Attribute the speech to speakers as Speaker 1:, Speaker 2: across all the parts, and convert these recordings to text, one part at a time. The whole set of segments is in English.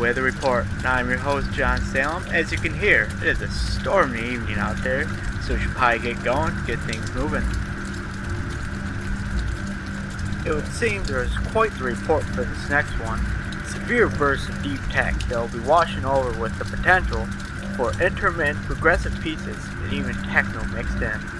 Speaker 1: To Weather Report. I'm your host, Jon Salem. As you can hear, it is a stormy evening out there, so we should probably get going, get things moving. It would seem there is quite the report for this next one. Severe bursts of deep tech that will be washing over with the potential for intermittent progressive pieces and even techno mixed in.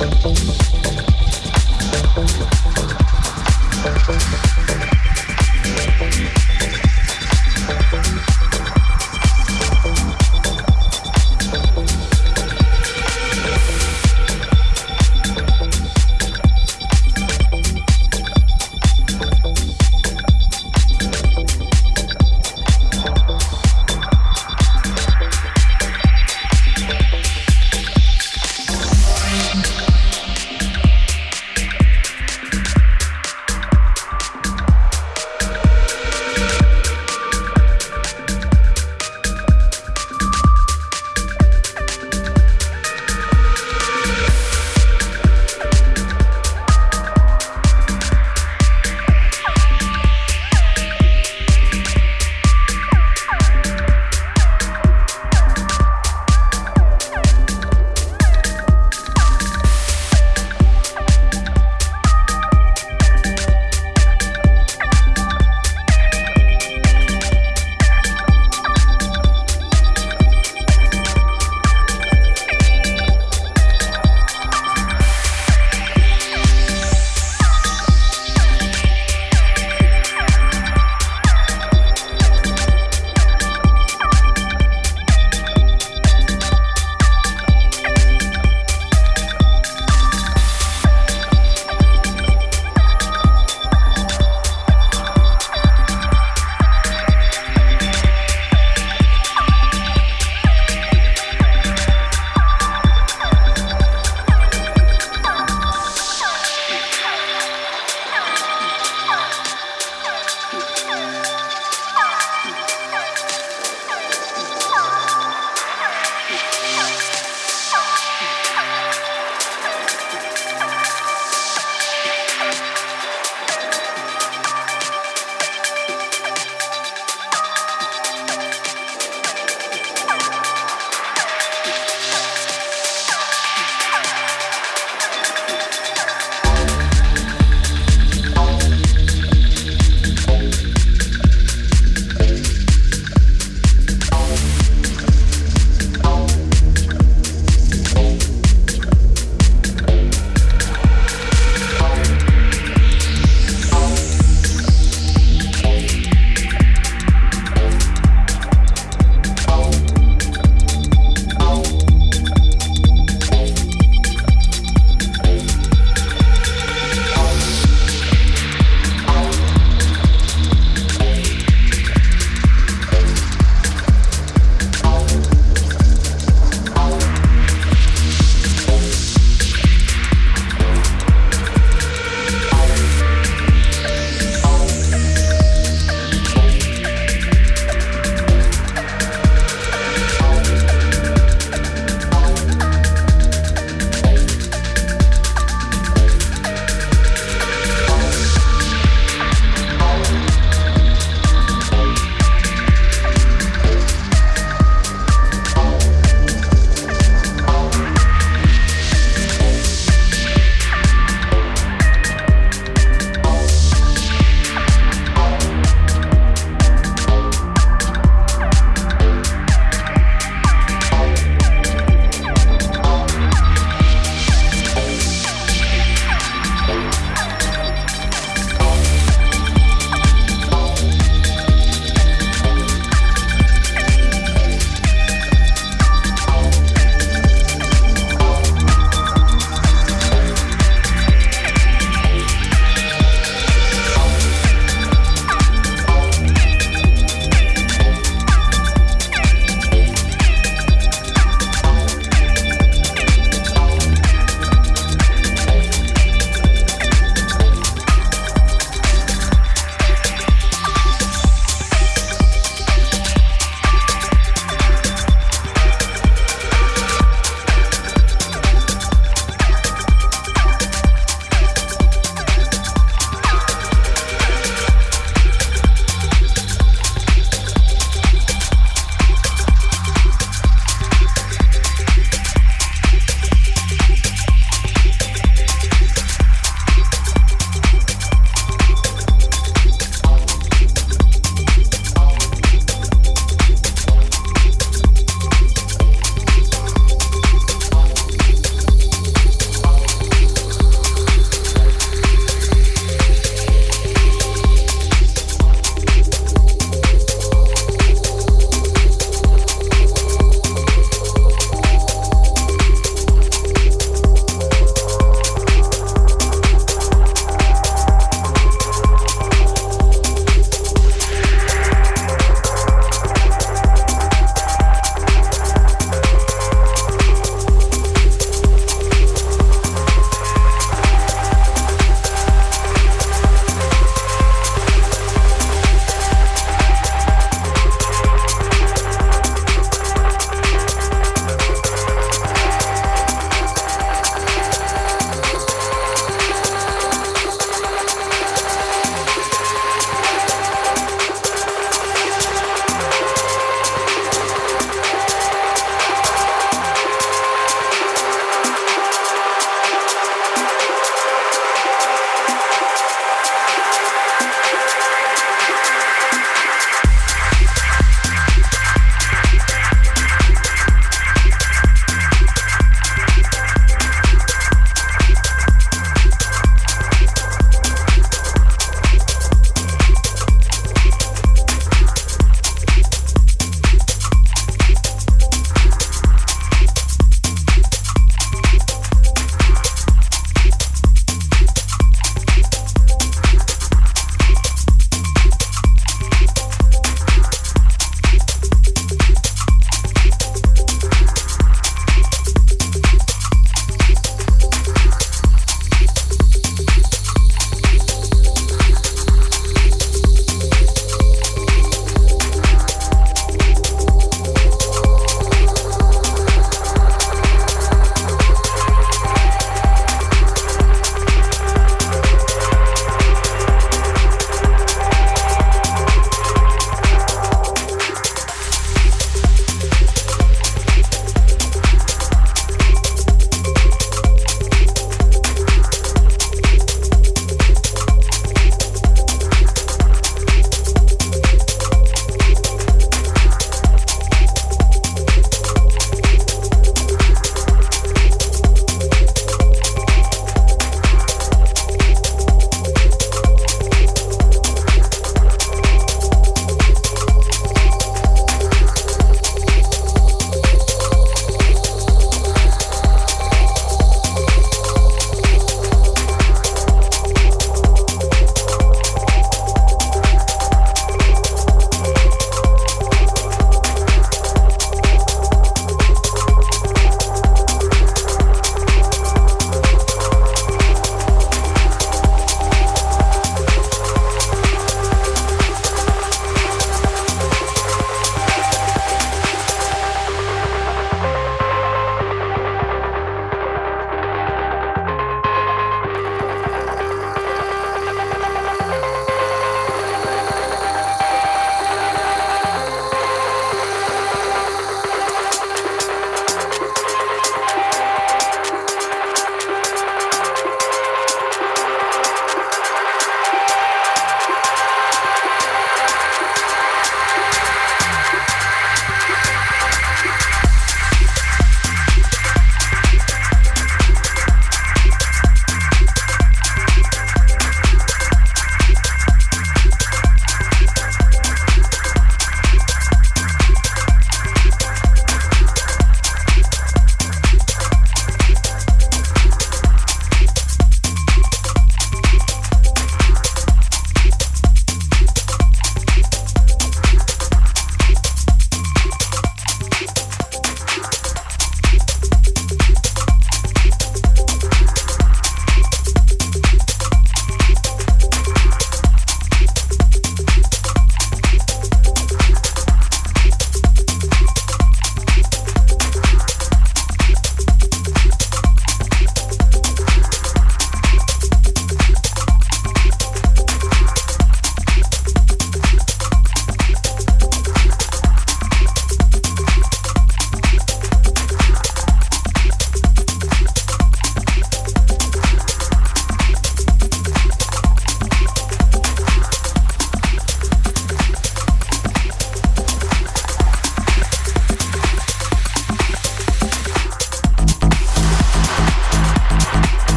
Speaker 2: Thank you.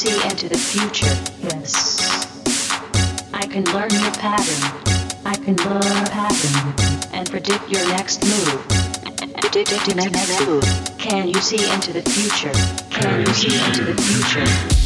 Speaker 2: See into the future? Yes. I can learn your pattern. I can learn a pattern and predict your next move. Predict your next move. Can you see into the future? Can you see into the future?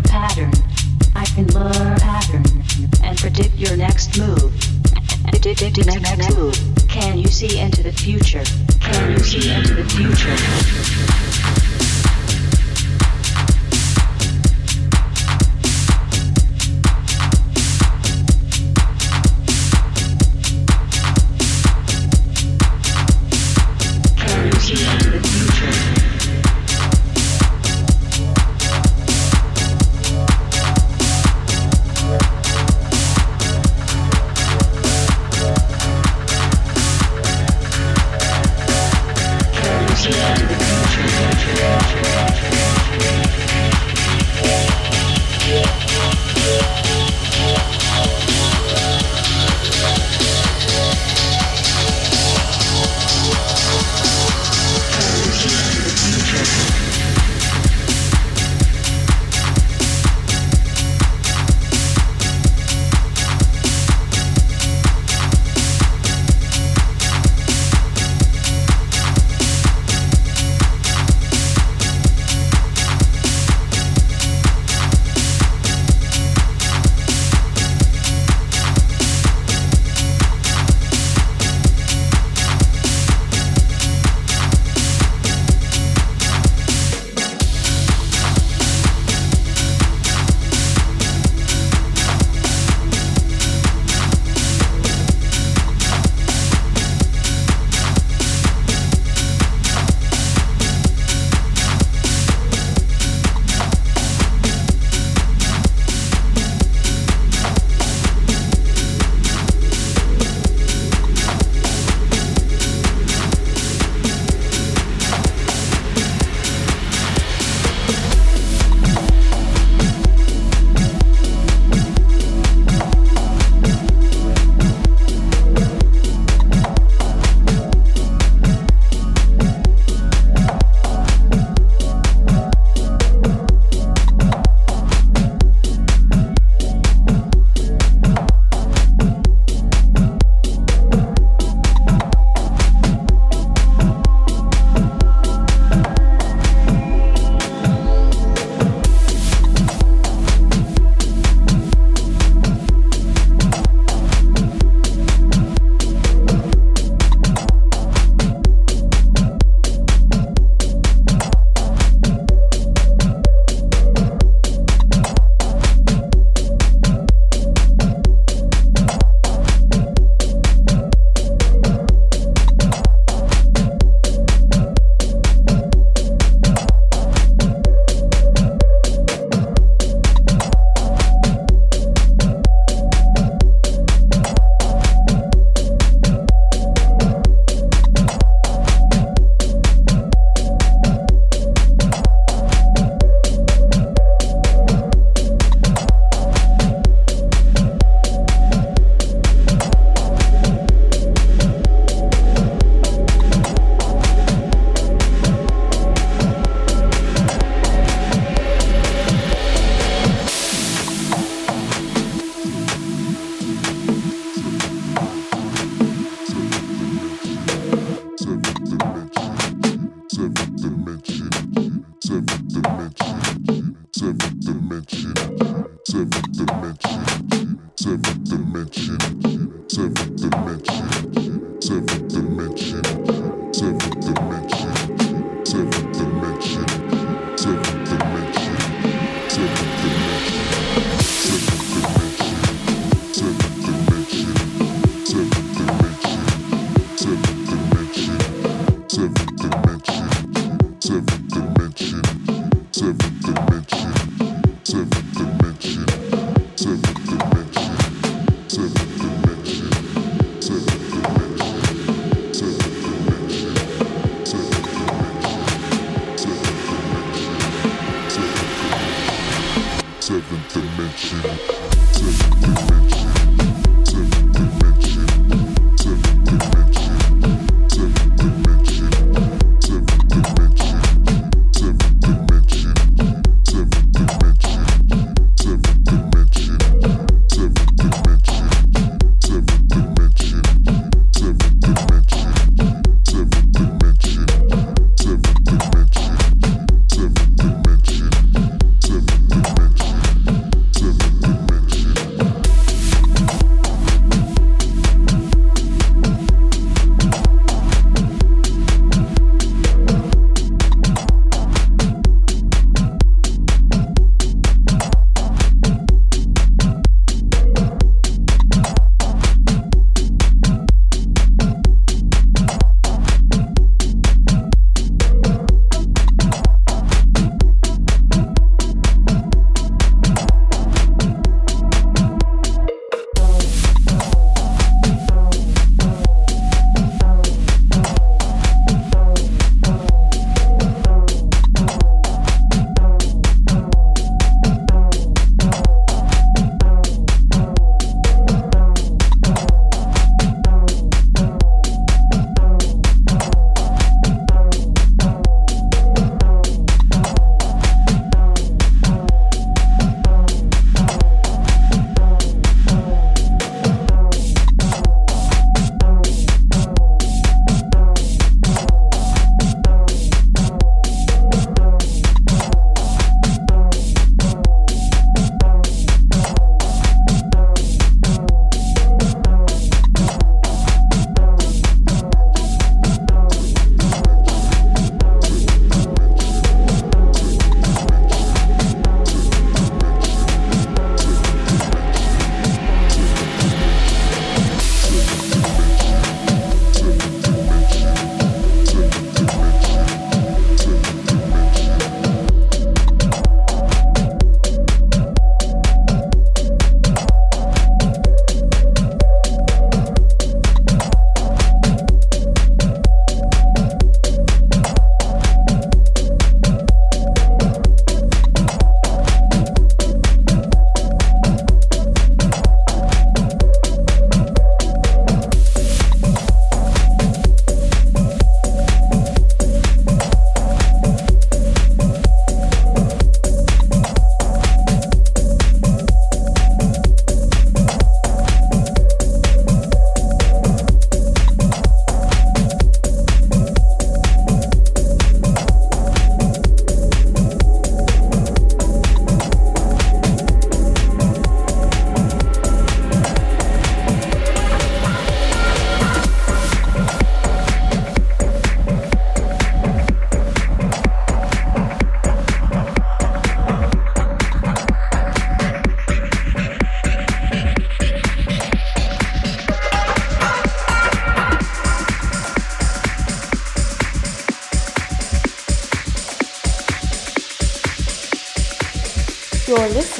Speaker 2: Your pattern. I can learn pattern and predict your next move. Predict your next move. Can you see into the future? Can you see into the future?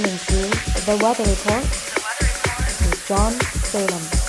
Speaker 2: Listening to The Weather Report with Jon Salem.